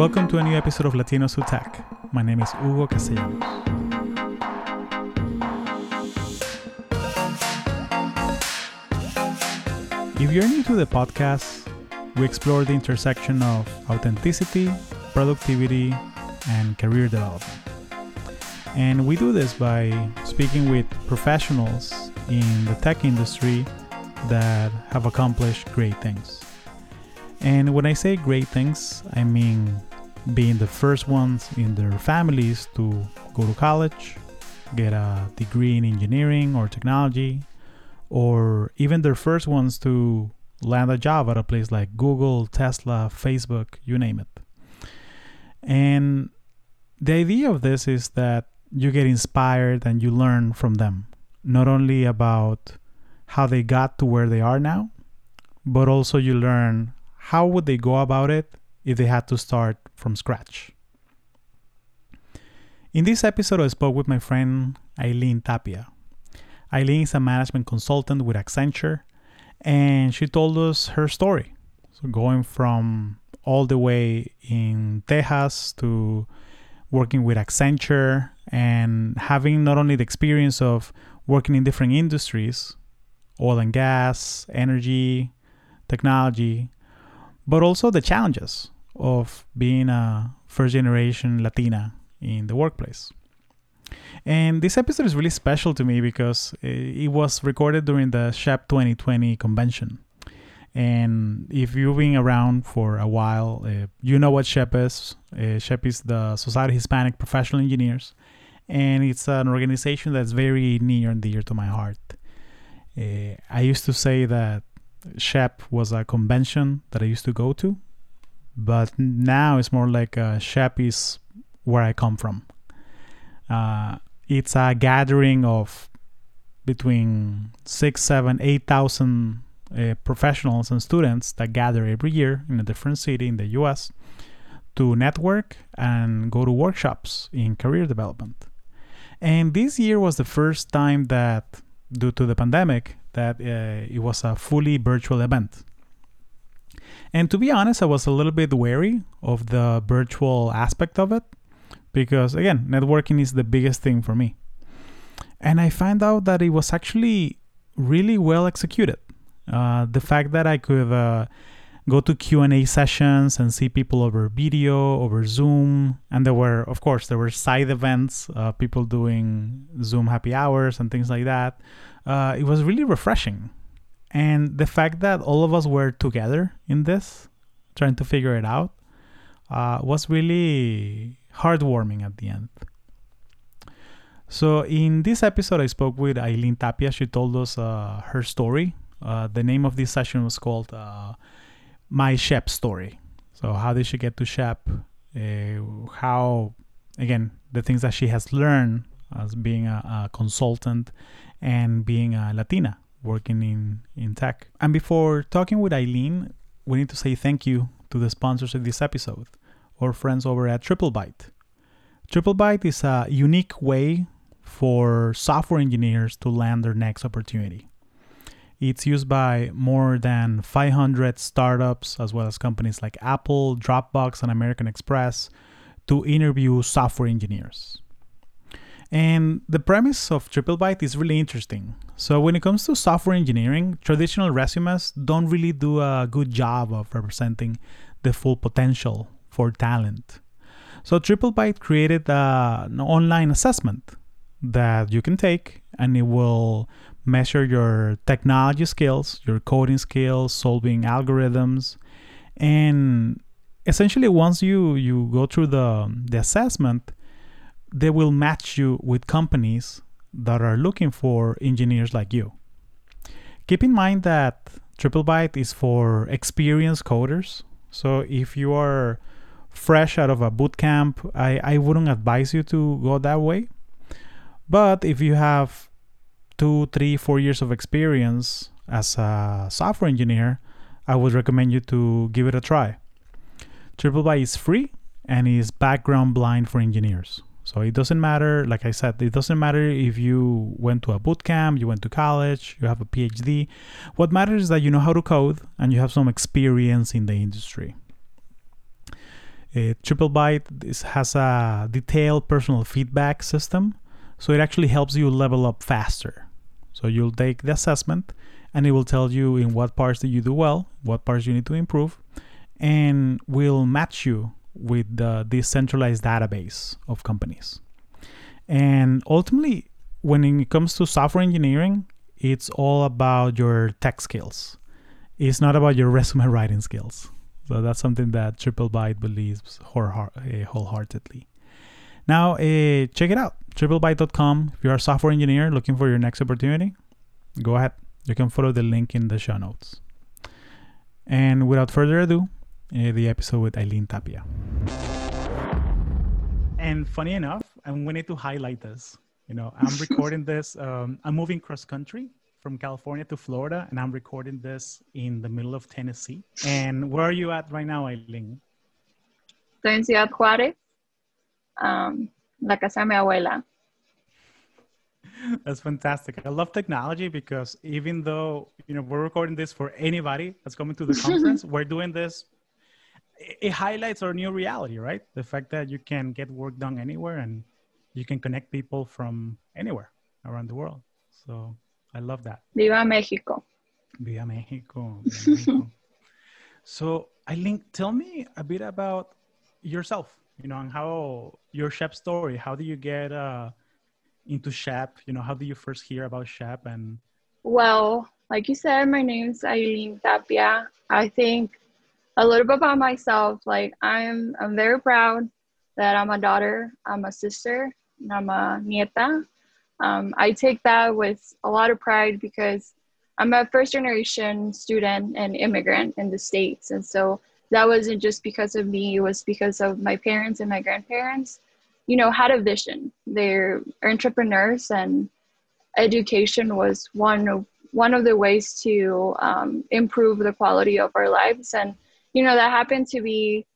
Welcome to a new episode of Latinos Who Tech. My name is Hugo Castellanos. If you're new to the podcast, we explore the intersection of authenticity, productivity, and career development. And we do this by speaking with professionals in the tech industry that have accomplished great things. And when I say great things, I mean being the first ones in their families to go to college, get a degree in engineering or technology, or even their first ones to land a job at a place like Google, Tesla, Facebook, you name it. And the idea of this is that you get inspired and you learn from them, not only about how they got to where they are now, but also you learn how would they go about it if they had to start from scratch. In this episode, I spoke with my friend Eileen Tapia. Eileen is a management consultant with Accenture, and she told us her story. So, going from all the way in Texas to working with Accenture and having not only the experience of working in different industries oil and gas, energy, technology, but also the challenges of being a first generation Latina in the workplace. And this episode is really special to me because it was recorded during the SHPE 2020 convention. And if you've been around for a while, uh, you know what SHPE is. Uh, SHPE is the Society of Hispanic Professional Engineers, and it's an organization that's very near and dear to my heart. Uh, I used to say that SHPE was a convention that I used to go to, but now it's more like uh, SHPE is where I come from. Uh, it's a gathering of between six, seven, eight thousand uh, professionals and students that gather every year in a different city in the U.S. to network and go to workshops in career development. And this year was the first time that, due to the pandemic, that uh, it was a fully virtual event. And to be honest, I was a little bit wary of the virtual aspect of it because, again, networking is the biggest thing for me. And I found out that it was actually really well executed. Uh, the fact that I could uh, go to Q&A sessions and see people over video, over Zoom, and there were, of course, there were side events, uh, people doing Zoom happy hours and things like that. Uh, it was really refreshing and the fact that all of us were together in this, trying to figure it out, uh, was really heartwarming at the end. So, in this episode, I spoke with Eileen Tapia. She told us uh, her story. Uh, the name of this session was called uh, My SHPE Story. So, how did she get to SHPE? Uh, how, again, the things that she has learned as being a, a consultant and being a Latina working in, in tech. And before talking with Eileen, we need to say thank you to the sponsors of this episode, our friends over at TripleByte. TripleByte is a unique way for software engineers to land their next opportunity. It's used by more than 500 startups, as well as companies like Apple, Dropbox, and American Express, to interview software engineers. And the premise of TripleByte is really interesting. So, when it comes to software engineering, traditional resumes don't really do a good job of representing the full potential for talent. So, TripleByte created a, an online assessment that you can take, and it will measure your technology skills, your coding skills, solving algorithms, and essentially once you you go through the the assessment they will match you with companies that are looking for engineers like you. Keep in mind that TripleByte is for experienced coders. So if you are fresh out of a boot camp, I, I wouldn't advise you to go that way. But if you have two, three, four years of experience as a software engineer, I would recommend you to give it a try. TripleByte is free and is background blind for engineers. So it doesn't matter, like I said, it doesn't matter if you went to a boot camp, you went to college, you have a PhD. What matters is that you know how to code and you have some experience in the industry. Uh, TripleByte has a detailed personal feedback system, so it actually helps you level up faster. So you'll take the assessment, and it will tell you in what parts do you do well, what parts you need to improve, and will match you with the decentralized database of companies. And ultimately, when it comes to software engineering, it's all about your tech skills. It's not about your resume writing skills. So that's something that TripleByte believes eh, wholeheartedly. Now, uh, check it out triplebyte.com. If you're a software engineer looking for your next opportunity, go ahead. You can follow the link in the show notes. And without further ado, uh, the episode with Eileen Tapia. And funny enough, I'm going to highlight this. You know, I'm recording this. Um, I'm moving cross country from California to Florida, and I'm recording this in the middle of Tennessee. And where are you at right now, Eileen? Estoy en Ciudad Juárez, um, la casa de mi abuela. That's fantastic. I love technology because even though you know we're recording this for anybody that's coming to the conference, we're doing this. It highlights our new reality, right? The fact that you can get work done anywhere and you can connect people from anywhere around the world. So I love that. Viva Mexico. Viva Mexico. Viva Mexico. so, Eileen, tell me a bit about yourself, you know, and how your SHPE story. How do you get uh, into SHPE? You know, how do you first hear about SHPE? And well, like you said, my name's Eileen Tapia. I think a little bit about myself. Like I'm, I'm very proud that I'm a daughter, I'm a sister, and I'm a nieta. Um, I take that with a lot of pride because I'm a first generation student and immigrant in the States. And so that wasn't just because of me, it was because of my parents and my grandparents, you know, had a vision. They're entrepreneurs and education was one of one of the ways to um, improve the quality of our lives. And, you know, that happened to be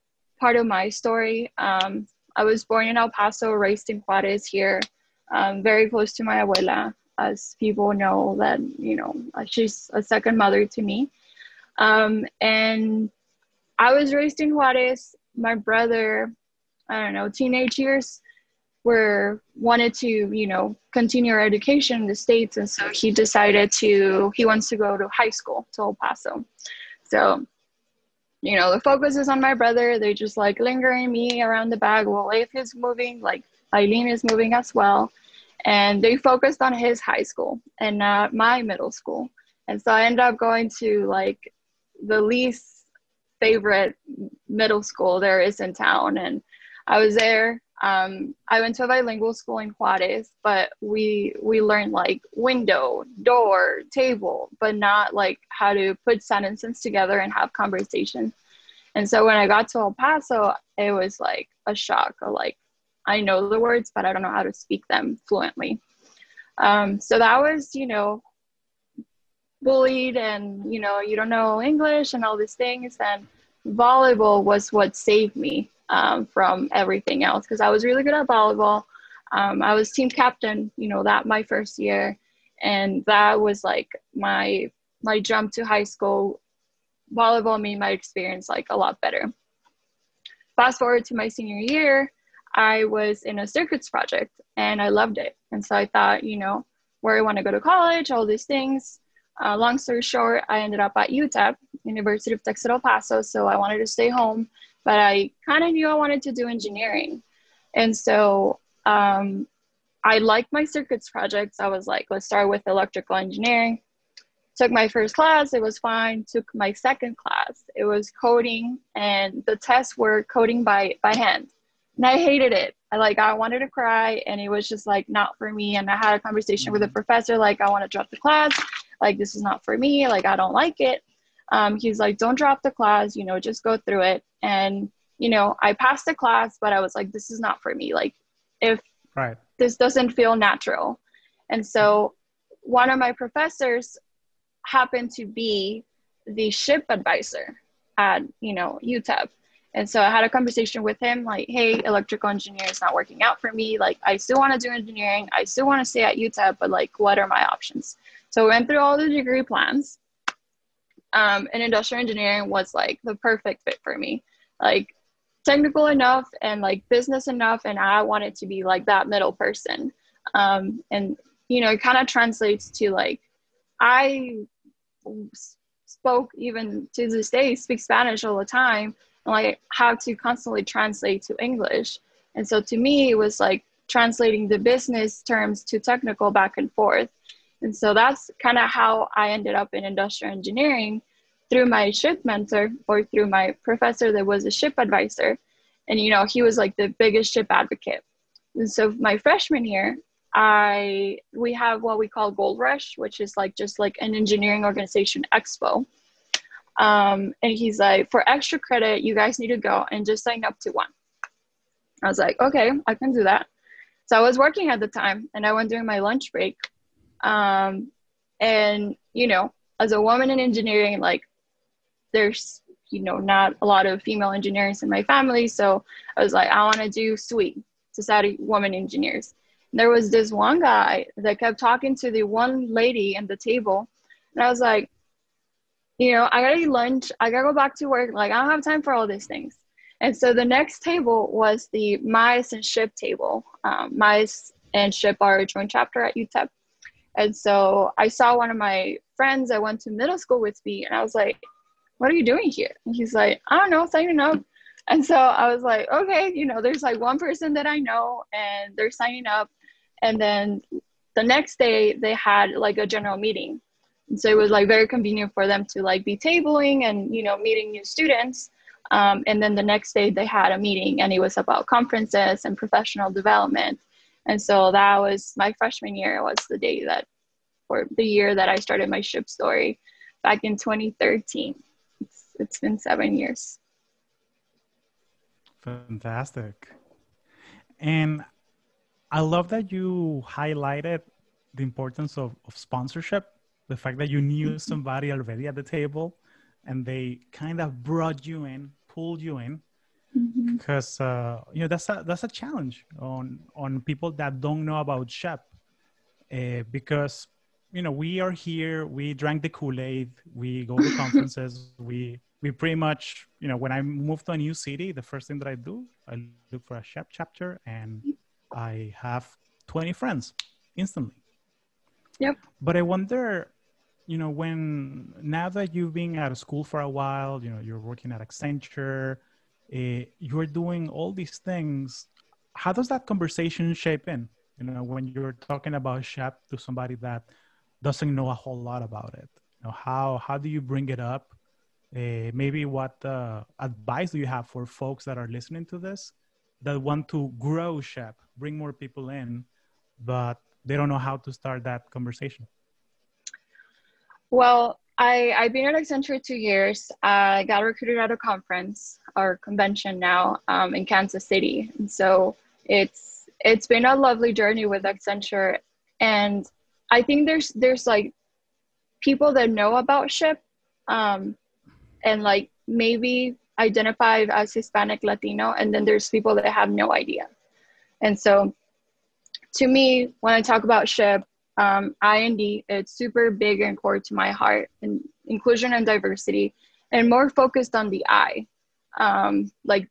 part of my story. Um, I was born in El Paso, raised in Juarez here um, very close to my abuela, as people know that, you know, she's a second mother to me. Um, and I was raised in Juarez. My brother, I don't know, teenage years were wanted to, you know, continue our education in the States. And so he decided to, he wants to go to high school to El Paso. So, you know, the focus is on my brother. they're just like lingering me around the bag. Well, if he's moving, like Eileen is moving as well. And they focused on his high school and not my middle school. And so I ended up going to like the least favorite middle school there is in town. And I was there. Um, I went to a bilingual school in Juarez, but we we learned like window, door, table, but not like how to put sentences together and have conversation. And so when I got to El Paso, it was like a shock. Or like I know the words, but I don't know how to speak them fluently. Um, so that was, you know, bullied and, you know, you don't know English and all these things. And volleyball was what saved me um, from everything else because I was really good at volleyball. Um, I was team captain, you know, that my first year. And that was like my my jump to high school. Volleyball made my experience like a lot better. Fast forward to my senior year, I was in a circuits project and I loved it. And so I thought, you know, where I want to go to college, all these things. Uh, long story short, I ended up at UTEP, University of Texas El Paso. So I wanted to stay home, but I kind of knew I wanted to do engineering. And so um, I liked my circuits projects. I was like, let's start with electrical engineering. Took my first class, it was fine. Took my second class, it was coding, and the tests were coding by, by hand and I hated it. I like I wanted to cry and it was just like not for me. And I had a conversation with a mm-hmm. professor like I want to drop the class. Like this is not for me. Like I don't like it. Um, he's like, don't drop the class. You know, just go through it. And you know, I passed the class, but I was like, this is not for me. Like if right. this doesn't feel natural. And so one of my professors happened to be the SHPE advisor at you know UTEP and so I had a conversation with him like, hey, electrical engineering is not working out for me. Like, I still want to do engineering. I still want to stay at UTEP, but like, what are my options? So we went through all the degree plans. Um, and industrial engineering was like the perfect fit for me. Like, technical enough and like business enough and i wanted to be like that middle person. Um, and you know it kind of translates to like i spoke even to this day speak spanish all the time and like have to constantly translate to english. And so to me it was like translating the business terms to technical back and forth and so that's kind of how i ended up in industrial engineering through my SHPE mentor or through my professor that was a SHPE advisor. And, you know, he was like the biggest SHPE advocate. And so my freshman year, I we have what we call Gold Rush, which is like just like an engineering organization expo. Um, and he's like, for extra credit, you guys need to go and just sign up to one. I was like, okay, I can do that. So I was working at the time, and I went during my lunch break. Um, and you know, as a woman in engineering, like there's you know not a lot of female engineers in my family. So i was like i want to do SWE society women engineers. And there was this one guy that kept talking to the one lady at the table. And i was like you know i gotta eat lunch. I gotta go back to work. Like i don't have time for all these things. And so the next table was the MAES and SHPE table. Um, MAES and SHPE are a joint chapter at utep and so i saw one of my friends i went to middle school with me and i was like what are you doing here? And he's like, I don't know, signing up. And so I was like, okay, you know, there's like one person that I know and they're signing up. And then the next day they had like a general meeting. And so it was like very convenient for them to like be tabling and, you know, meeting new students. Um, and then the next day they had a meeting and it was about conferences and professional development. And so that was my freshman year was the day that, or the year that I started my SHPE story back in 2013 it's been seven years. Fantastic. And I love that you highlighted the importance of, of sponsorship, the fact that you knew mm-hmm. somebody already at the table and they kind of brought you in, pulled you in. Mm-hmm. Because uh, you know that's a that's a challenge on on people that don't know about SHPE, uh, because you know we are here we drank the kool-aid we go to conferences we we pretty much you know when i move to a new city the first thing that i do i look for a SHPE chapter and i have 20 friends instantly yep but i wonder you know when now that you've been out of school for a while you know you're working at accenture uh, you're doing all these things how does that conversation shape in? You know when you're talking about SHPE to somebody that doesn't know a whole lot about it you know how how do you bring it up? Uh, maybe what uh, advice do you have for folks that are listening to this that want to grow SHPE bring more people in but they don't know how to start that conversation? Well I, I've been at Accenture two years. I got recruited at a conference or convention now um, in Kansas City. And so it's it's been a lovely journey with Accenture. And I think there's there's like people that know about SHPE um, and like maybe identify as Hispanic Latino, and then there's people that have no idea. And so, to me, when I talk about SHPE, um, IND, it's super big and core to my heart, and inclusion and diversity, and more focused on the I. Um, like,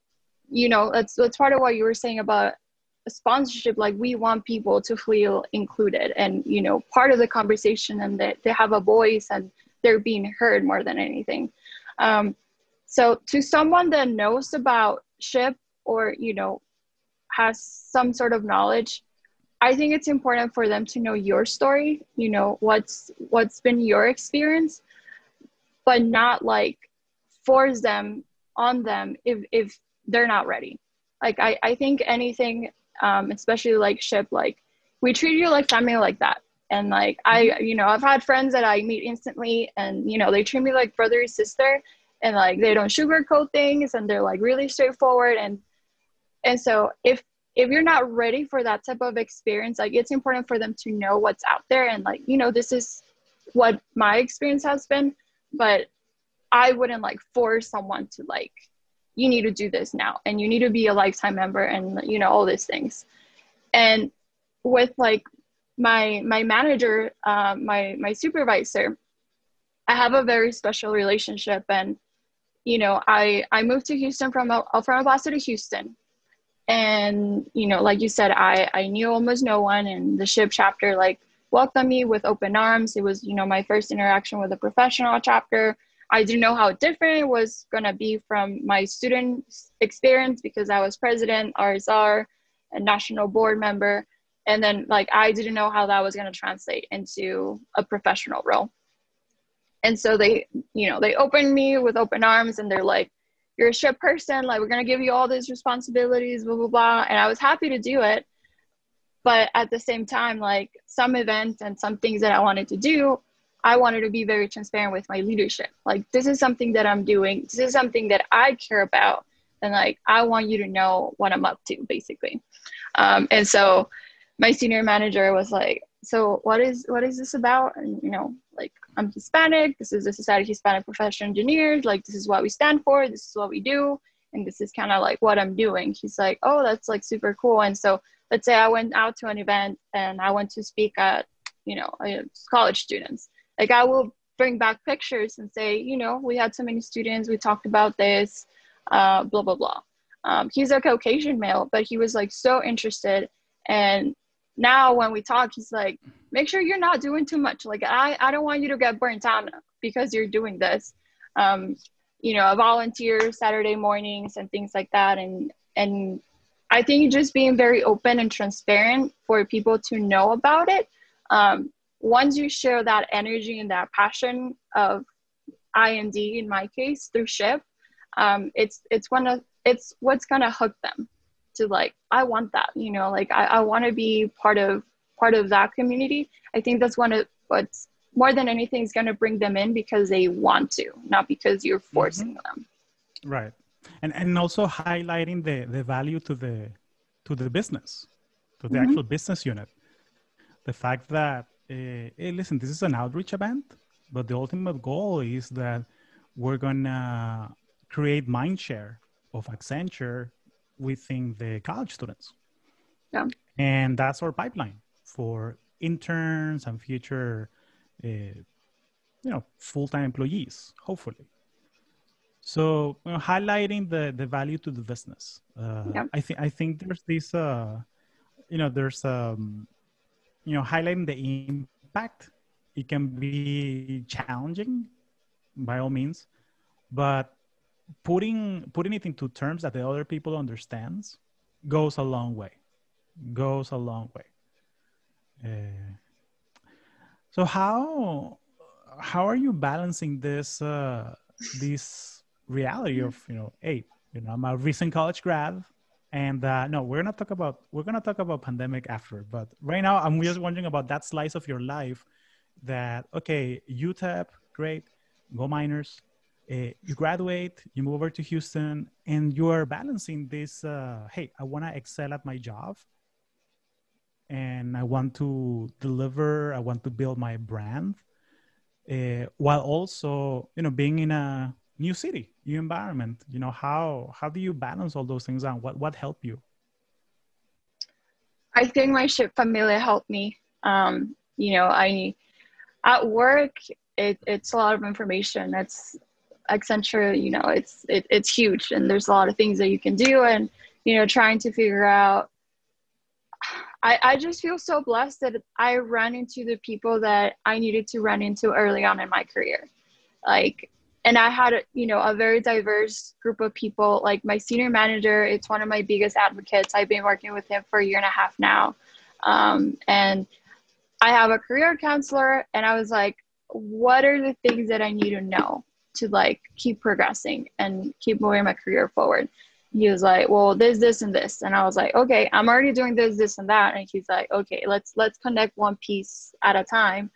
you know, that's that's part of what you were saying about sponsorship like we want people to feel included and you know part of the conversation and that they have a voice and they're being heard more than anything um, so to someone that knows about SHPE or you know has some sort of knowledge i think it's important for them to know your story you know what's what's been your experience but not like force them on them if if they're not ready like i i think anything um, especially like SHPE like we treat you like family like that and like i mm-hmm. you know i've had friends that i meet instantly and you know they treat me like brother or sister and like they don't sugarcoat things and they're like really straightforward and and so if if you're not ready for that type of experience like it's important for them to know what's out there and like you know this is what my experience has been but i wouldn't like force someone to like you need to do this now and you need to be a lifetime member and you know all these things. And with like my my manager uh, my my supervisor i have a very special relationship and you know, I I moved to Houston from El Paso to Houston, and you know, like you said, I I knew almost no one, and the SHPE chapter like welcomed me with open arms. It was you know my first interaction with a professional chapter. I didn't know how different it was gonna be from my student experience because I was president, RSR, a national board member, and then like I didn't know how that was gonna translate into a professional role and so they you know they opened me with open arms and they're like you're a SHPE person like we're going to give you all these responsibilities blah blah blah and i was happy to do it. But at the same time like some events and some things that i wanted to do i wanted to be very transparent with my leadership. Like this is something that i'm doing. This is something that i care about. And like i want you to know what i'm up to basically. Um, and so my senior manager was like so what is what is this about and you know like I'm Hispanic. This is the Society of Hispanic Professional Engineers. Like, this is what we stand for. This is what we do. And this is kind of like what I'm doing. He's like, oh, that's like super cool. And so let's say I went out to an event and I went to speak at, you know, college students. Like, I will bring back pictures and say, you know, we had so many students. We talked about this, uh, blah, blah, blah. Um, he's a Caucasian male, but he was like so interested. And now when we talk, he's like, make sure you're not doing too much. Like I, I don't want you to get burnt out because you're doing this. Um, you know, I volunteer Saturday mornings and things like that. And and I think just being very open and transparent for people to know about it. Um, once you share that energy and that passion of IND in my case through SHPE, um, it's it's one of it's what's gonna hook them to like I want that, you know, like I, I want to be part of part of that community. I think that's one of what's more than anything is going to bring them in because they want to, not because you're mm-hmm. forcing mm-hmm. them. Right, and and also highlighting the the value to the to the business, to the mm-hmm. actual business unit. The fact that uh, hey, listen, this is an outreach event, but the ultimate goal is that we're gonna create mind share of Accenture within the college students. Yeah. And that's our pipeline for interns and future, uh, you know, full-time employees, hopefully. So you know, highlighting the the value to the business. Uh, yeah. I think I think there's this, uh, you know, there's um, you know, highlighting the impact. It can be challenging, by all means, but putting putting it into terms that the other people understands goes a long way goes a long way. Uh, so how how are you balancing this uh, this reality of you know hey you know i'm a recent college grad and uh, no we're gonna talk about we're gonna talk about pandemic after but right now i'm just wondering about that slice of your life that okay utep great go miners uh, you graduate, you move over to Houston, and you are balancing this. Uh, hey, I want to excel at my job, and I want to deliver. I want to build my brand, uh, while also, you know, being in a new city, new environment. You know, how how do you balance all those things out? What what helped you? I think my SHPE familia helped me. Um, you know, I at work it, it's a lot of information. It's Accenture, you know, it's it, it's huge, and there's a lot of things that you can do, and you know, trying to figure out. I, I just feel so blessed that I ran into the people that I needed to run into early on in my career. Like, and I had, you know, a very diverse group of people. Like my senior manager, it's one of my biggest advocates. I've been working with him for a year and a half now. Um, and I have a career counselor, and I was like, what are the things that I need to know? To like keep progressing and keep moving my career forward. He was like, "Well, this, this, and this," and I was like, "Okay, I'm already doing this, this, and that." And he's like, "Okay, let's let's connect one piece at a time."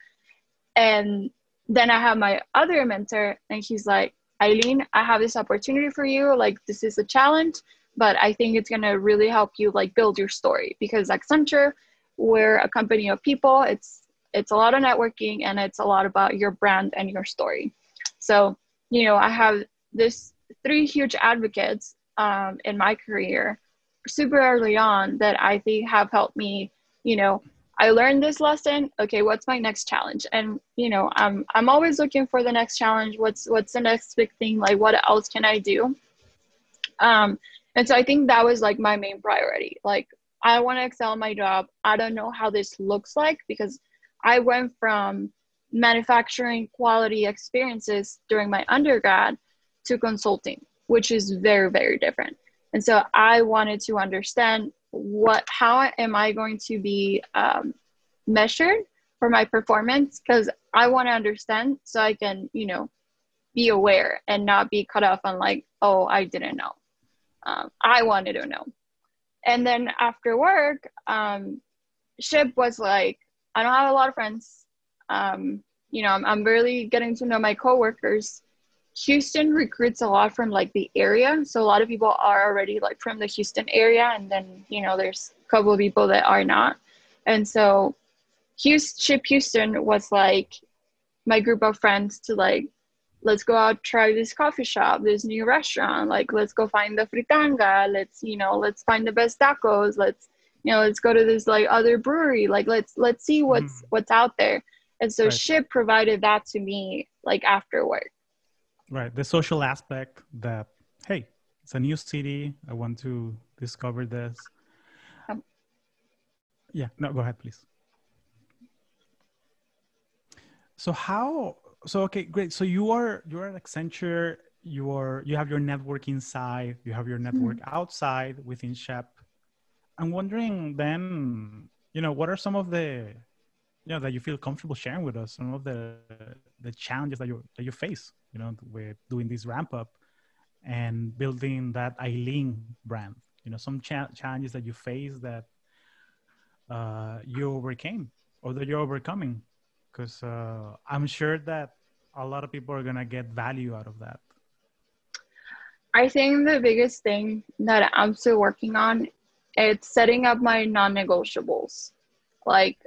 And then I have my other mentor, and he's like, "Eileen, I have this opportunity for you. Like, this is a challenge, but I think it's gonna really help you like build your story because Accenture, we're a company of people. It's it's a lot of networking and it's a lot about your brand and your story. So you know, I have this three huge advocates um, in my career super early on that I think have helped me, you know, I learned this lesson. Okay, what's my next challenge? And you know, I'm I'm always looking for the next challenge. What's what's the next big thing? Like, what else can I do? Um, and so I think that was like my main priority. Like, I want to excel in my job. I don't know how this looks like because I went from manufacturing quality experiences during my undergrad to consulting, which is very very different. And so I wanted to understand what how am i going to be um, measured for my performance? Because i want to understand so i can you know be aware and not be cut off on like oh i didn't know. Um, i wanted to know. And then after work um, SHPE was like i don't have a lot of friends um, you know I'm, I'm really getting to know my coworkers Houston recruits a lot from like the area. So a lot of people are already like from the Houston area. And then, you know, there's a couple of people that are not. And so Houston, SHPE Houston was like my group of friends to like, let's go out, try this coffee shop, this new restaurant. Like, let's go find the fritanga. Let's, you know, let's find the best tacos. Let's, you know, let's go to this like other brewery. Like, let's, let's see what's, mm. what's out there. And so right. SHPE provided that to me like after work. Right. The social aspect that hey it's a new city. I want to discover this. Um, yeah. No go ahead please. So how so okay great. So you are you're at accenture. You are you have your network inside. You have your network mm-hmm. outside within SHPE. I'm wondering then you know what are some of the know that you feel comfortable sharing with us some of the the challenges that you that you face you know with doing this ramp up and building that Eileen brand. You know some cha- challenges that you face that uh, you overcame or that you're overcoming. Because uh, i'm sure that a lot of people are going to get value out of that. I think the biggest thing that i'm still working on it's setting up my non-negotiables. Like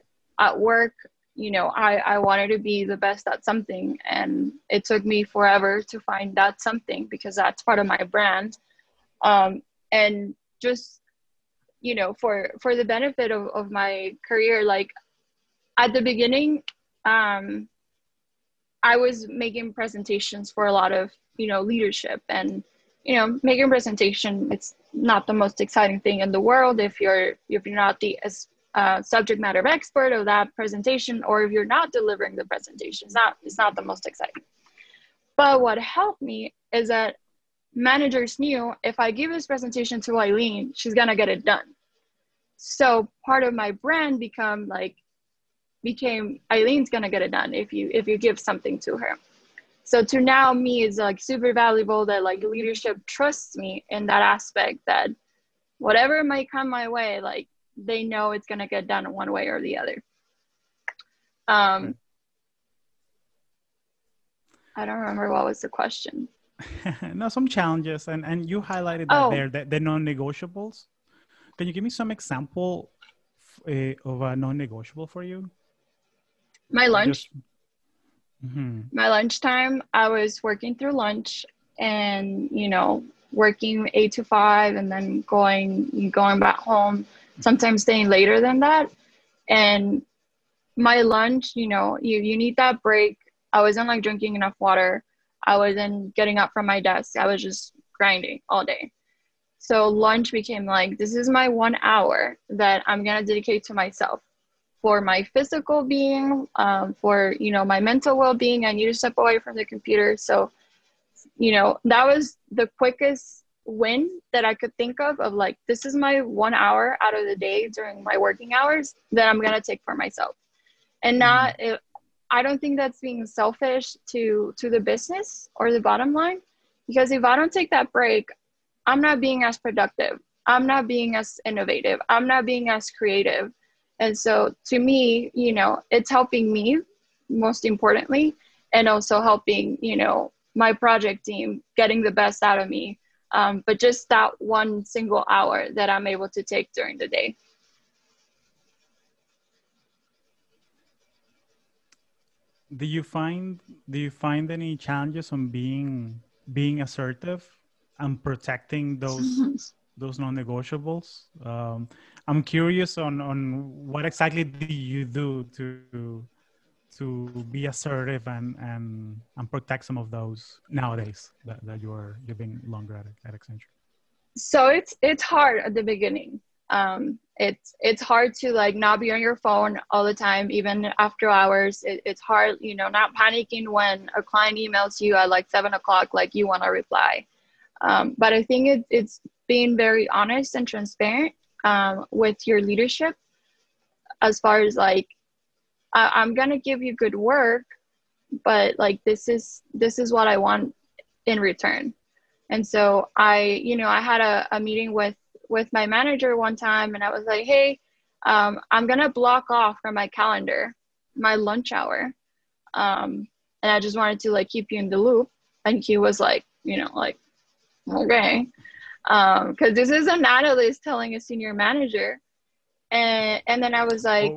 at work you know I, I wanted to be the best at something and it took me forever to find that something because that's part of my brand. Um, and just you know for for the benefit of, of my career like at the beginning um, i was making presentations for a lot of you know leadership and you know making presentation it's not the most exciting thing in the world if you're if you're not the as uh, subject matter expert of that presentation, or if you're not delivering the presentation, it's not, it's not the most exciting. But what helped me is that managers knew if I give this presentation to Eileen, she's gonna get it done. So part of my brand become like became Eileen's gonna get it done if you if you give something to her. So to now me is like super valuable that like leadership trusts me in that aspect that whatever might come my way, like they know it's going to get done one way or the other. Um, I don't remember what was the question. no, some challenges, and and you highlighted that oh. there, the, the non-negotiables. Can you give me some example uh, of a non-negotiable for you? My lunch. Just... Mm-hmm. My lunchtime. I was working through lunch, and you know, working eight to five, and then going going back home sometimes staying later than that. And my lunch, you know, you, you need that break. I wasn't like drinking enough water. I wasn't getting up from my desk. I was just grinding all day. So lunch became like, this is my one hour that I'm to dedicate to myself for my physical being, um, for, you know, my mental well-being. I need to step away from the computer. So, you know, that was the quickest win that I could think of of like this is my one hour out of the day during my working hours that I'm gonna take for myself, and not. Mm-hmm. It, I don't think that's being selfish to to the business or the bottom line, because if I don't take that break, I'm not being as productive. I'm not being as innovative. I'm not being as creative. And so to me, you know, it's helping me most importantly, and also helping, you know, my project team getting the best out of me um, but just that one single hour that I'm able to take during the day. Do you find do you find any challenges on being being assertive and protecting those those non-negotiables. Um, I'm curious on on what exactly do you do to to be assertive and and and protect some of those nowadays that, that you're living longer at, at Accenture. So it's it's hard at the beginning. Um, it's it's hard to like not be on your phone all the time, even after hours. It, it's hard, you know, not panicking when a client emails you at like seven o'clock, like you want to reply. Um, but I think it, it's being very honest and transparent um, with your leadership as far as like I, i'm gonna give you good work but like this is this is what i want in return. And so i you know i had a, a meeting with with my manager one time and i was like hey um, i'm gonna block off from my calendar my lunch hour. Um, and i just wanted to like keep you in the loop. And he was like you know like okay. Because um, this is an analyst telling a senior manager. And and then i was like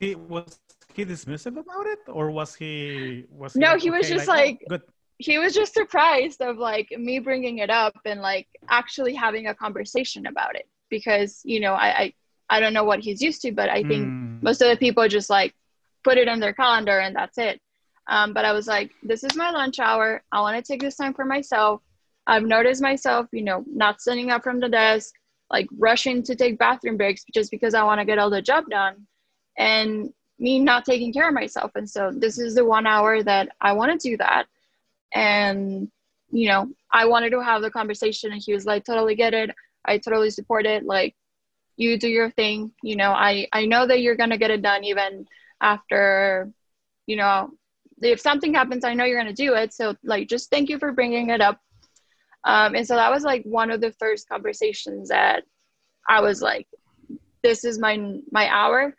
he was he dismissive about it? Or was he was he no like, he was just like, like oh, good. he was just surprised of like me bringing it up and like actually having a conversation about it. Because you know i i, I don't know what he's used to but i think mm. most of the people just like put it in their calendar and that's it. Um, but i was like this is my lunch hour. I want to take this time for myself. I've noticed myself, you know, not standing up from the desk, like rushing to take bathroom breaks just because I want to get all the job done, and me not taking care of myself. And so this is the one hour that I want to do that. And, you know, I wanted to have the conversation, and he was like, totally get it. I totally support it. Like, you do your thing. You know, I, I know that you're going to get it done even after, you know, if something happens, I know you're going to do it. So, like, just thank you for bringing it up um, and so that was like one of the first conversations that I was like, this is my my hour.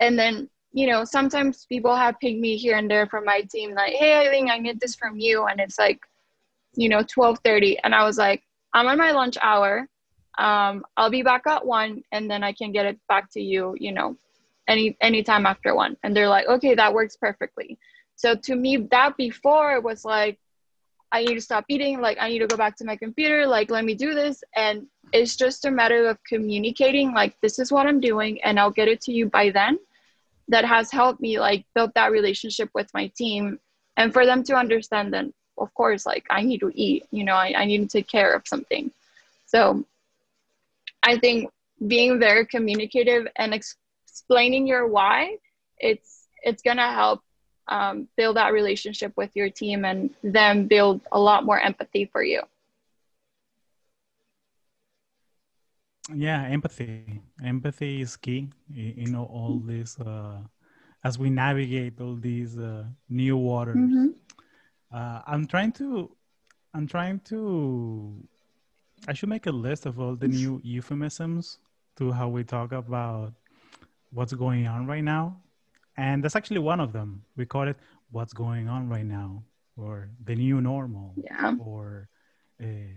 And then, you know, sometimes people have pinged me here and there from my team, like, hey, I think I need this from you. And it's like, you know, 1230. And I was like, I'm on my lunch hour. Um, I'll be back at one and then I can get it back to you, you know, any anytime after one. And they're like, okay, that works perfectly. So to me, that before was like, I need to stop eating. Like, I need to go back to my computer. Like, let me do this. And it's just a matter of communicating, like, this is what I'm doing, and I'll get it to you by then. That has helped me, like, build that relationship with my team and for them to understand that, of course, like, I need to eat, you know, I, I need to take care of something. So I think being very communicative and ex- explaining your why, it's, it's to help um, build that relationship with your team and then build a lot more empathy for you yeah empathy empathy is key you know all this uh, as we navigate all these uh, new waters mm-hmm. uh, i'm trying to i'm trying to i should make a list of all the new euphemisms to how we talk about what's going on right now and that's actually one of them. We call it "What's Going On Right Now" or the new normal, yeah. or uh,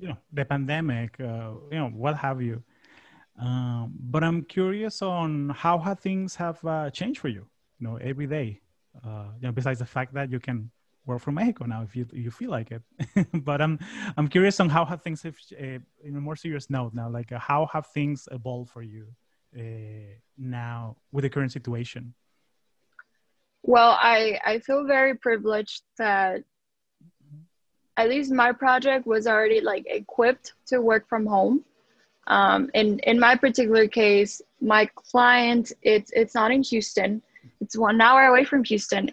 you know the pandemic, uh, you know what have you. Um, but I'm curious on how have things have uh, changed for you. You know, every day. Uh, you know, besides the fact that you can work from Mexico now if you you feel like it. but I'm I'm curious on how have things have uh, in a more serious note now. Like uh, how have things evolved for you uh, now with the current situation? Well, I, I feel very privileged that at least my project was already like equipped to work from home. Um, in in my particular case, my client it's it's not in Houston. It's one hour away from Houston,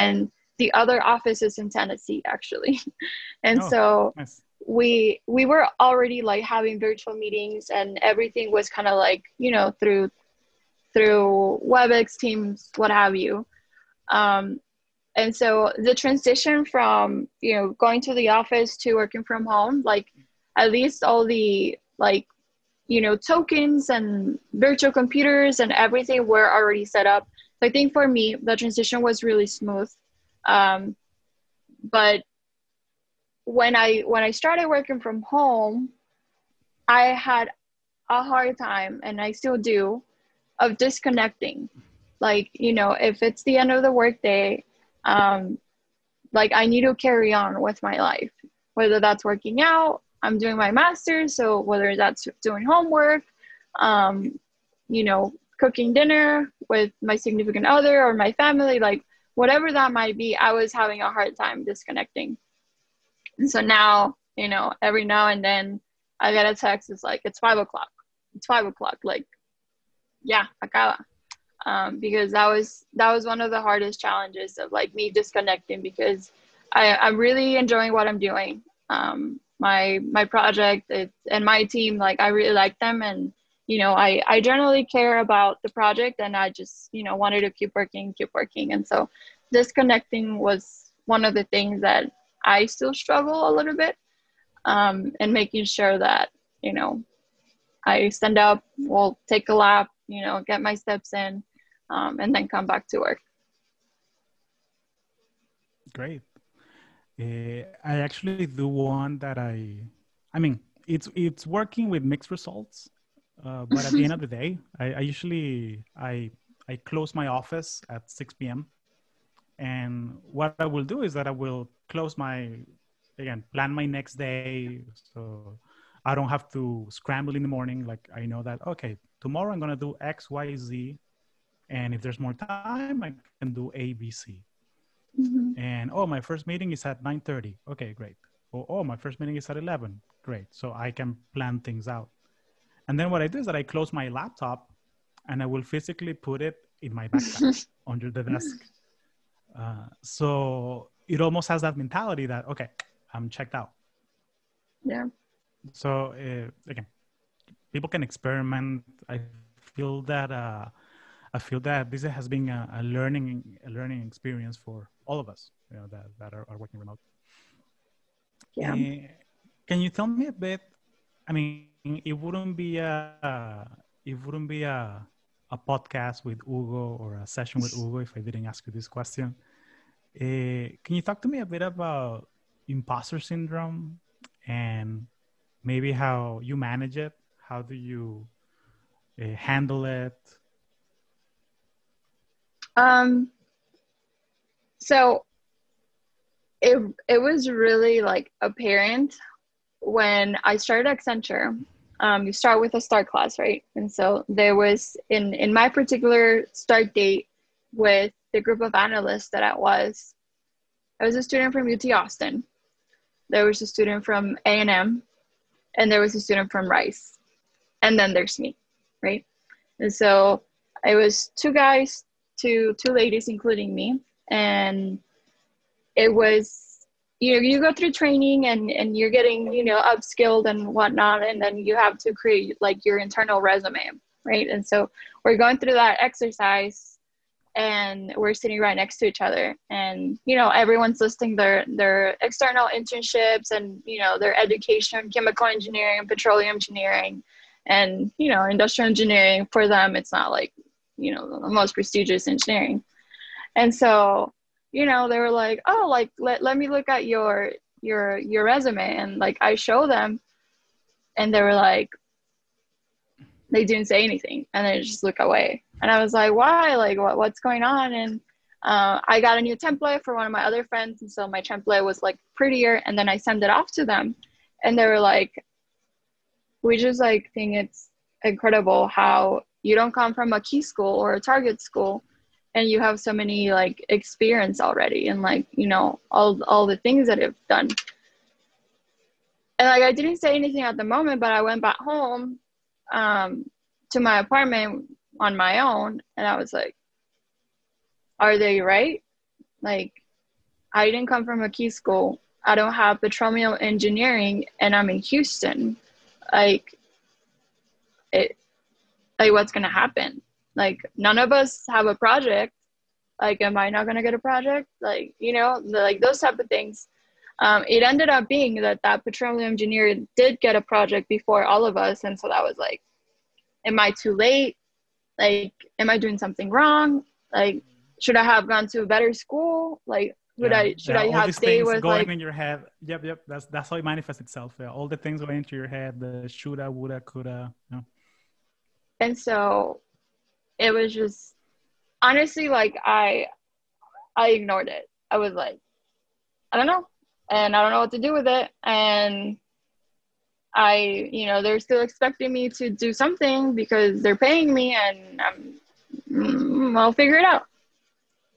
and the other office is in Tennessee, actually. and oh, so nice. we we were already like having virtual meetings, and everything was kind of like you know through through WebEx, Teams, what have you. Um, and so the transition from you know going to the office to working from home, like at least all the like you know tokens and virtual computers and everything were already set up. So I think for me the transition was really smooth. Um, but when I when I started working from home, I had a hard time, and I still do, of disconnecting like you know if it's the end of the workday um like i need to carry on with my life whether that's working out I'm doing my master's. So whether that's doing homework, um, you know, cooking dinner with my significant other or my family, like whatever that might be, I was having a hard time disconnecting. And so now, you know, every now and then I get a text, it's like, it's five o'clock. It's five o'clock. Like, yeah, acaba. Um, because that was that was one of the hardest challenges of like me disconnecting because I, I'm really enjoying what I'm doing. Um, my my project it, and my team, like I really like them and you know I, I generally care about the project and i just you know wanted to keep working keep working and so disconnecting was one of the things that i still struggle a little bit um, and making sure that you know i stand up will take a lap you know get my steps in um, and then come back to work great uh, i actually do one that i i mean it's it's working with mixed results uh, but at the end of the day, I, I, usually I I close my office at 6 p.m. And what I will do is that I will close my again plan my next day, so I don't have to scramble in the morning. Like I know that okay, tomorrow I'm gonna do X, Y, Z, and if there's more time, I can do A, B, C. Mm-hmm. And oh, my first meeting is at 9:30. Okay, great. Oh, oh, my first meeting is at 11. Great. So I can plan things out. And then what I do is that I close my laptop and I will physically put it in my backpack under the desk. Uh, so it almost has that mentality that, okay, I'm checked out. Yeah. So uh, again, people can experiment. I feel that uh, I feel that this has been a, a, learning a learning experience for all of us, you know, that, that are, are working remote. Yeah. Uh, can you tell me a bit? I mean, it wouldn't be a it wouldn't be a a podcast with Hugo or a session with Hugo if I didn't ask you this question. Uh, can you talk to me a bit about imposter syndrome and maybe how you manage it? How do you uh, handle it? Um. So it it was really like apparent when I started Accenture um, you start with a start class, right? And so there was in in my particular start date with the group of analysts that I was, I was a student from UT Austin. There was a student from A and M, and there was a student from Rice, and then there's me, right? And so it was two guys, two two ladies, including me, and it was you know you go through training and and you're getting you know upskilled and whatnot and then you have to create like your internal resume right? And so we're going through that exercise and we're sitting right next to each other. And you know everyone's listing their their external internships and you know their education chemical engineering petroleum engineering and you know industrial engineering. For them it's not like you know the most prestigious engineering. And so you know they were like oh like let, let me look at your your your resume and like i show them and they were like they didn't say anything and they just look away. And i was like why? Like what, what's going on? And uh, i got a new template for one of my other friends and so my template was like prettier and then i sent it off to them. And they were like we just like think it's incredible how you don't come from a key school or a target school and you have so many like experience already and like you know all all the things that you've done. And like i didn't say anything at the moment but i went back home um, to my apartment on my own and i was like are they right? Like i didn't come from a key school. I don't have petroleum engineering and i'm in houston. Like it like what's gonna happen like none of us have a project like am i not going to get a project like you know the, like those type of things um, it ended up being that that petroleum engineer did get a project before all of us and so that was like am i too late like am i doing something wrong like should i have gone to a better school like would yeah, I should yeah, I have stayed with going like in your head? Yep, yep. That's that's how it manifests itself. Yeah. All the things going into your head, the shoulda, woulda, coulda. You know. And so it was just honestly like I I ignored it. I was like, I don't know. And I don't know what to do with it. And I, you know, they're still expecting me to do something because they're paying me and I'm, mm, I'll figure it out.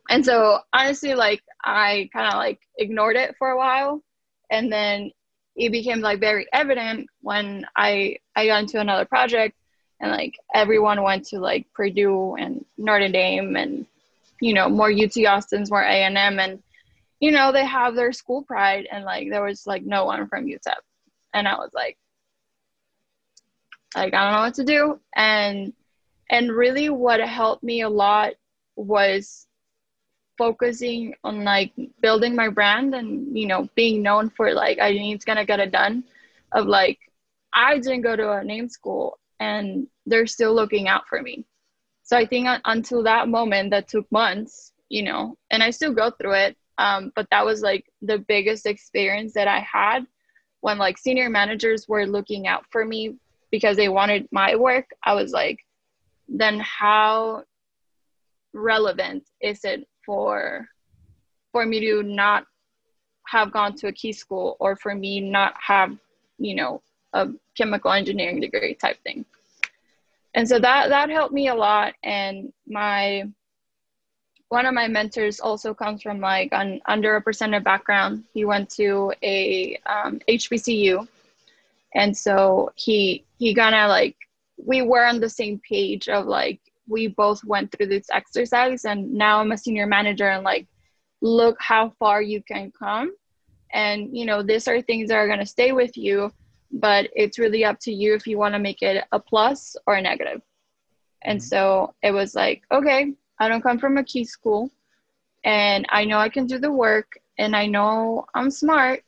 And so honestly, like I kind of like ignored it for a while. And then it became like very evident when I, I got into another project and like everyone went to like Purdue and Notre Dame and, you know, more UT Austin's, more A&M and, you know, they have their school pride and like there was like no one from UTEP. And I was like, like I don't know what to do. And and really what helped me a lot was focusing on like building my brand and you know being known for like I need gonna get it done of like I didn't go to a name school and they're still looking out for me. So I think until that moment that took months, you know, and I still go through it. Um, but that was like the biggest experience that I had when like senior managers were looking out for me because they wanted my work. I was like, then how relevant is it for for me to not have gone to a key school or for me not have, you know, a chemical engineering degree type thing. And so that that helped me a lot. And my one of my mentors also comes from like an underrepresented background. He went to a um, HBCU, and so he he kind of like we were on the same page of like we both went through this exercise, and now I'm a senior manager, and like look how far you can come, and you know these are things that are gonna stay with you, but it's really up to you if you want to make it a plus or a negative. And mm-hmm. so it was like, okay, I don't come from a key school and I know I can do the work and I know I'm smart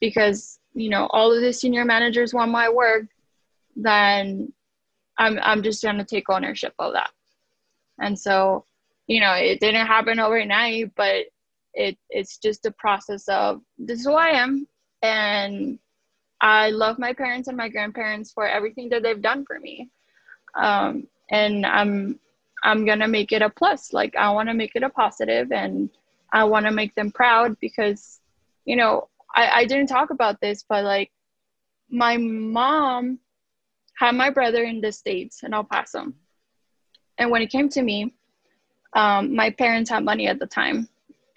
because you know all of the senior managers want my work then I'm I'm just going to take ownership of that. And so, you know, it didn't happen overnight, but it it's just a process of this is who I am and I love my parents and my grandparents for everything that they've done for me. Um, and I'm I'm gonna make it a plus. Like I want to make it a positive, and I want to make them proud because, you know, I, I didn't talk about this, but like, my mom had my brother in the states in El Paso, and when it came to me, um, my parents had money at the time,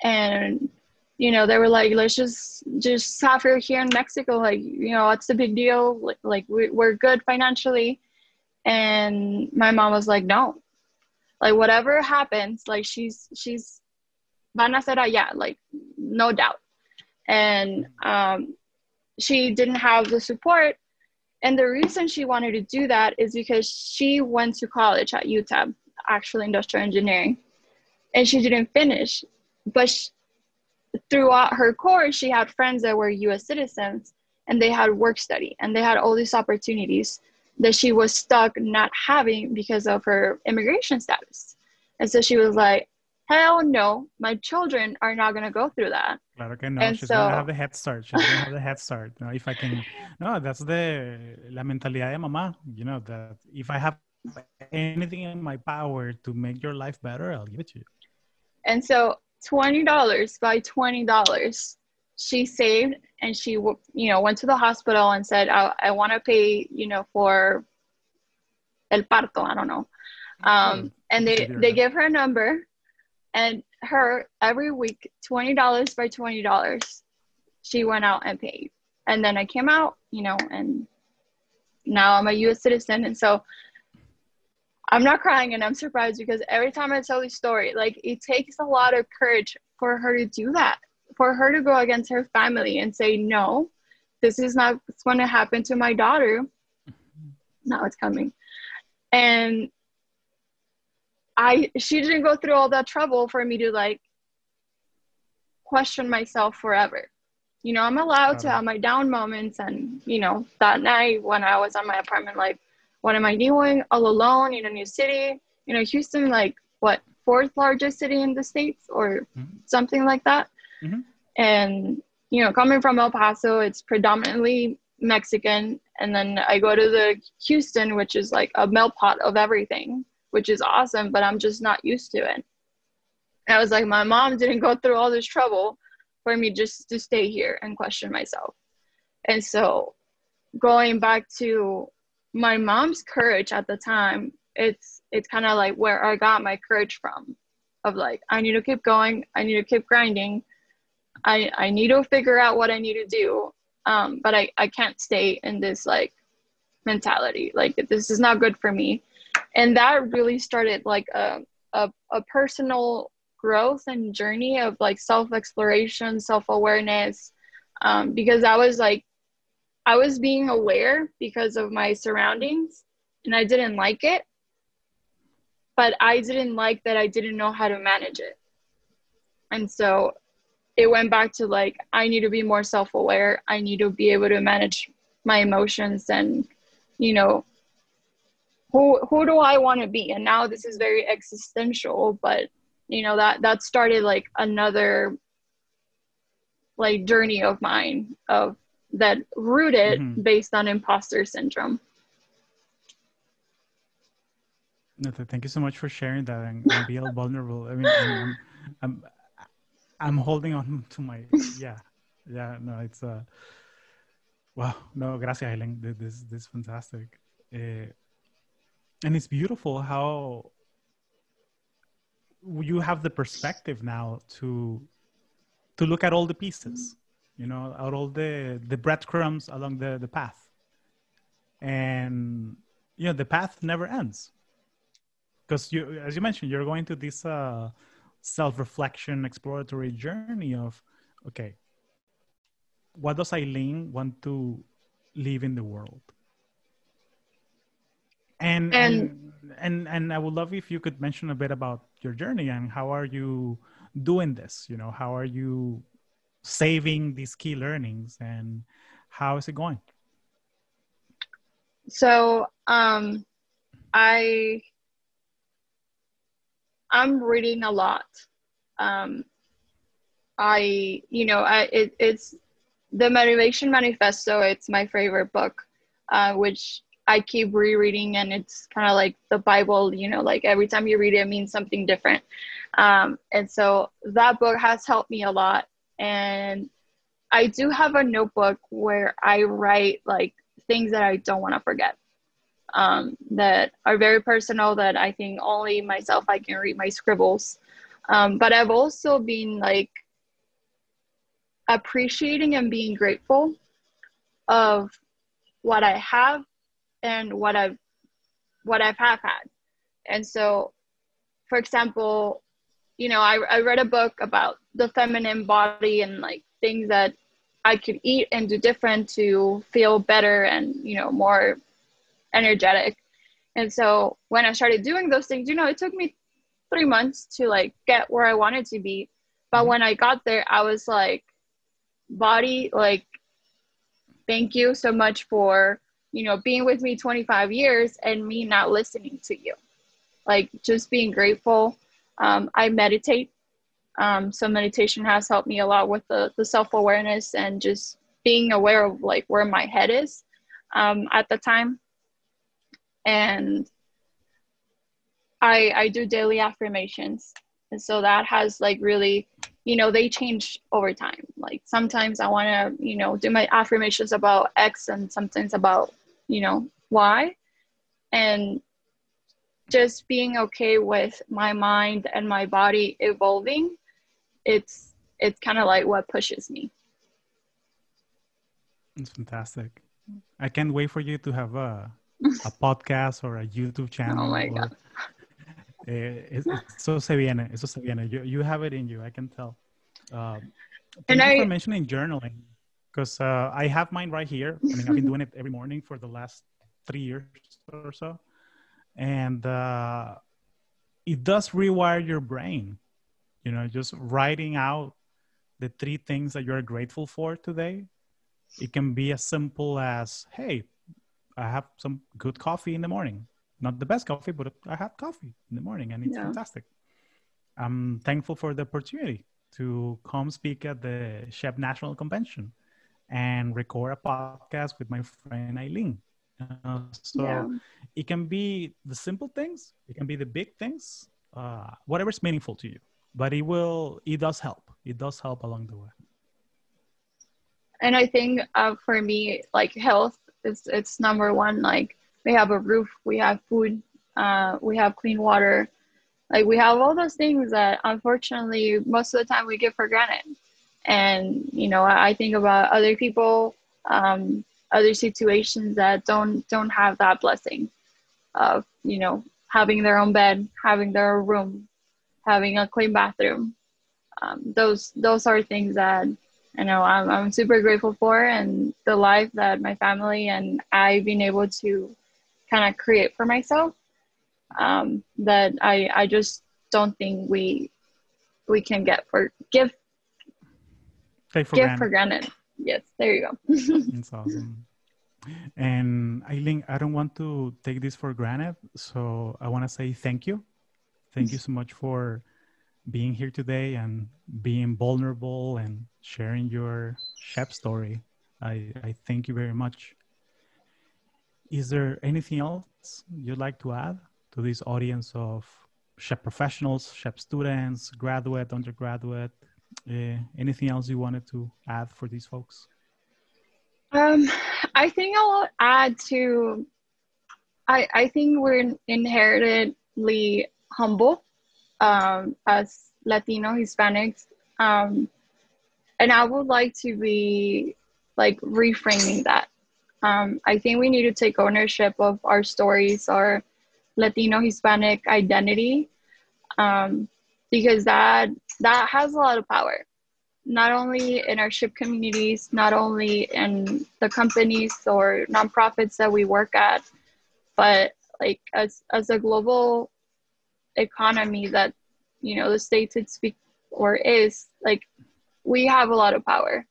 and you know they were like, let's just just suffer here in Mexico. Like, you know, what's the big deal? Like, like we're good financially. And my mom was like, no, like whatever happens like she's she's van a ser allá like no doubt and um, she didn't have the support and the reason she wanted to do that is because she went to college at UTEP, actually industrial engineering, and she didn't finish. But she, throughout her course, she had friends that were US citizens and they had work study and they had all these opportunities that she was stuck not having because of her immigration status. And so she was like, hell no, my children are not going to go through that. Claro que no, and she's so, going to have the head start. She's going to have the head start. Know, if I can, no, that's the, la mentalidad de mamá, you know, that if I have anything in my power to make your life better, I'll give it to you. And so $20 by $20 she saved and she you know went to the hospital and said i, I want to pay you know for el parto i don't know. Um, and they they give her a number and her every week $20 by $20 she went out and paid. And then i came out you know and now i'm a us citizen and so i'm not crying and i'm surprised because every time i tell this story like it takes a lot of courage for her to do that for her to go against her family and say no this is not what's going to happen to my daughter. Mm-hmm. Now it's coming. And i she didn't go through all that trouble for me to like question myself forever. You know i'm allowed to have my down moments and you know that night when i was on my apartment like what am i doing all alone in a new city you know houston like what fourth largest city in the states or mm-hmm. something like that Mm-hmm. And, you know, coming from El Paso, it's predominantly Mexican. And then I go to the Houston, which is like a melt pot of everything, which is awesome, but I'm just not used to it. And I was like, my mom didn't go through all this trouble for me just to stay here and question myself. And so going back to my mom's courage at the time, it's it's kind of like where I got my courage from of like I need to keep going, I need to keep grinding. I I need to figure out what I need to do. Um, but I, I can't stay in this like mentality. Like this is not good for me. And that really started like a, a, a personal growth and journey of like self-exploration, self-awareness. Um, because I was like I was being aware because of my surroundings and I didn't like it. But I didn't like that I didn't know how to manage it. And so it went back to like, I need to be more self aware. I need to be able to manage my emotions and, you know, who, who do I want to be? And now this is very existential, but you know, that, that started like another like journey of mine of that rooted mm-hmm. based on imposter syndrome. No, thank you so much for sharing that and, and be vulnerable. I mean, I'm, I'm, I'm, holding on to my, yeah, yeah, no, it's, uh, wow, no, gracias, Helen. This, this is fantastic. Uh, and it's beautiful how you have the perspective now to, to look at all the pieces you know, out all the the breadcrumbs along the the path, and you know the path never ends because you, as you mentioned, you're going to this uh, self-reflection, exploratory journey of, okay, what does Eileen want to live in the world? And, and and and and I would love if you could mention a bit about your journey and how are you doing this? You know, how are you saving these key learnings and how is it going? So um, I I'm reading a lot. Um, I you know I it, it's the Motivation Manifesto. It's my favorite book, uh, which I keep rereading, and it's kind of like the Bible. You know, like every time you read it, it means something different. Um, and so that book has helped me a lot and I do have a notebook where I write like things that I don't want to forget. Um, that are very personal that I think only myself I can read my scribbles. Um, but I've also been like appreciating and being grateful of what I have and what I've what I've have had. And so, for example, you know, I, I read a book about the feminine body and like things that I could eat and do different to feel better and, you know, more energetic. And so when I started doing those things, you know, it took me three months to like get where I wanted to be. But mm-hmm. when I got there, I was like, body, like, thank you so much for, you know, being with me 25 years and me not listening to you. Like, just being grateful um, I meditate. Um, so meditation has helped me a lot with the, the self-awareness and just being aware of like where my head is um, at the time. And I, I do daily affirmations. And so that has like really, you know, they change over time. Like sometimes I want to, you know, do my affirmations about X and sometimes about, you know, Y. And just being okay with my mind and my body evolving it's it's kind of like what pushes me. It's fantastic. I can't wait for you to have a a podcast or a youtube channel oh my or, god. Eh, eso se viene eso se viene. You, you have it in you i can tell. Um, thank and you I, for mentioning journaling because uh, i have mine right here. I mean i've been doing it every morning for the last three years or so and uh, it does rewire your brain you know just writing out the three things that you're grateful for today. It can be as simple as hey i have some good coffee in the morning. Not the best coffee but i have coffee in the morning and it's yeah. fantastic. I'm thankful for the opportunity to come speak at the SHPE national convention and record a podcast with my friend eileen uh, so yeah. it can be the simple things, it can be the big things, uh, whatever's meaningful to you. But it will, it does help. It does help along the way. And I think uh, for me, like health is it's number one. Like we have a roof, we have food, uh, we have clean water, like we have all those things that unfortunately most of the time we get for granted. And you know, I think about other people, um, other situations that don't don't have that blessing of you know having their own bed, having their own room, having a clean bathroom. Um, those those are things that you know I'm, I'm super grateful for, and the life that my family and I've been able to kind of create for myself. Um, that I I just don't think we we can get for give Take for give granted. for granted. Yes, there you go. It's awesome. And Eileen, I don't want to take this for granted. So I want to say thank you. Thank you so much for being here today and being vulnerable and sharing your SHPE story. I, I thank you very much. Is there anything else you'd like to add to this audience of SHPE professionals, SHPE students, graduate, undergraduate? Uh, anything else you wanted to add for these folks? Um, I think I'll add to. I I think we're inherently humble um, as Latino Hispanics, um, and I would like to be like reframing that. Um, I think we need to take ownership of our stories, our Latino Hispanic identity, um, because that that has a lot of power. Not only in our SHPE communities, not only in the companies or nonprofits that we work at, but like as as a global economy that you know the states it speak or is like we have a lot of power.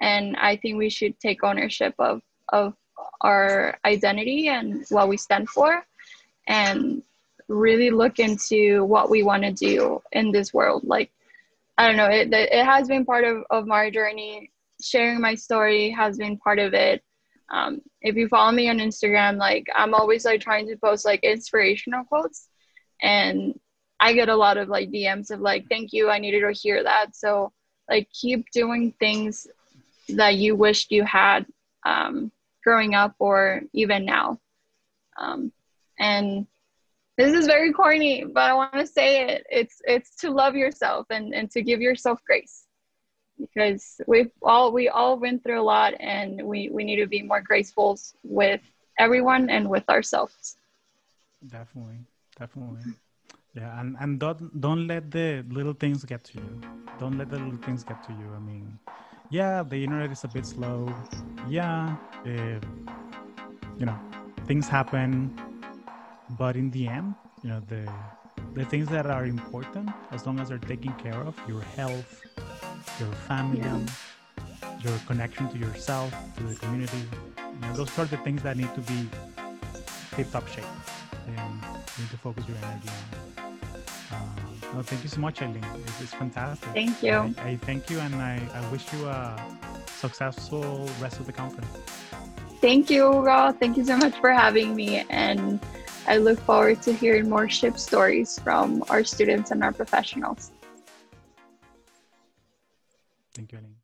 And i think we should take ownership of of our identity and what we stand for. And really look into what we want to do in this world like I don't know. It it has been part of of my journey. Sharing my story has been part of it. Um, if you follow me on Instagram, like I'm always like trying to post like inspirational quotes, and I get a lot of like DMs of like, "Thank you, I needed to hear that." So like, keep doing things that you wished you had um, growing up or even now, um, and this is very corny but i want to say it it's it's to love yourself and and to give yourself grace because we've all we all went through a lot and we we need to be more graceful with everyone and with ourselves Definitely, definitely. Yeah, and and don't don't let the little things get to you. Don't let the little things get to you. I mean, yeah, the internet is a bit slow. Yeah, uh, you know, things happen, but in the end, you know, the the things that are important, as long as they're taken care of, your health, your family, your connection to yourself, to the community, you know, those are the things that need to be tip-top shape and you need to focus your energy on. Uh, no, thank you so much, Eileen. It's, it's fantastic. Thank you. I, I thank you, and I, I wish you a successful rest of the conference. Thank you Hugo. thank you so much for having me and i look forward to hearing more SHPE stories from our students and our professionals Thank you, Eileen.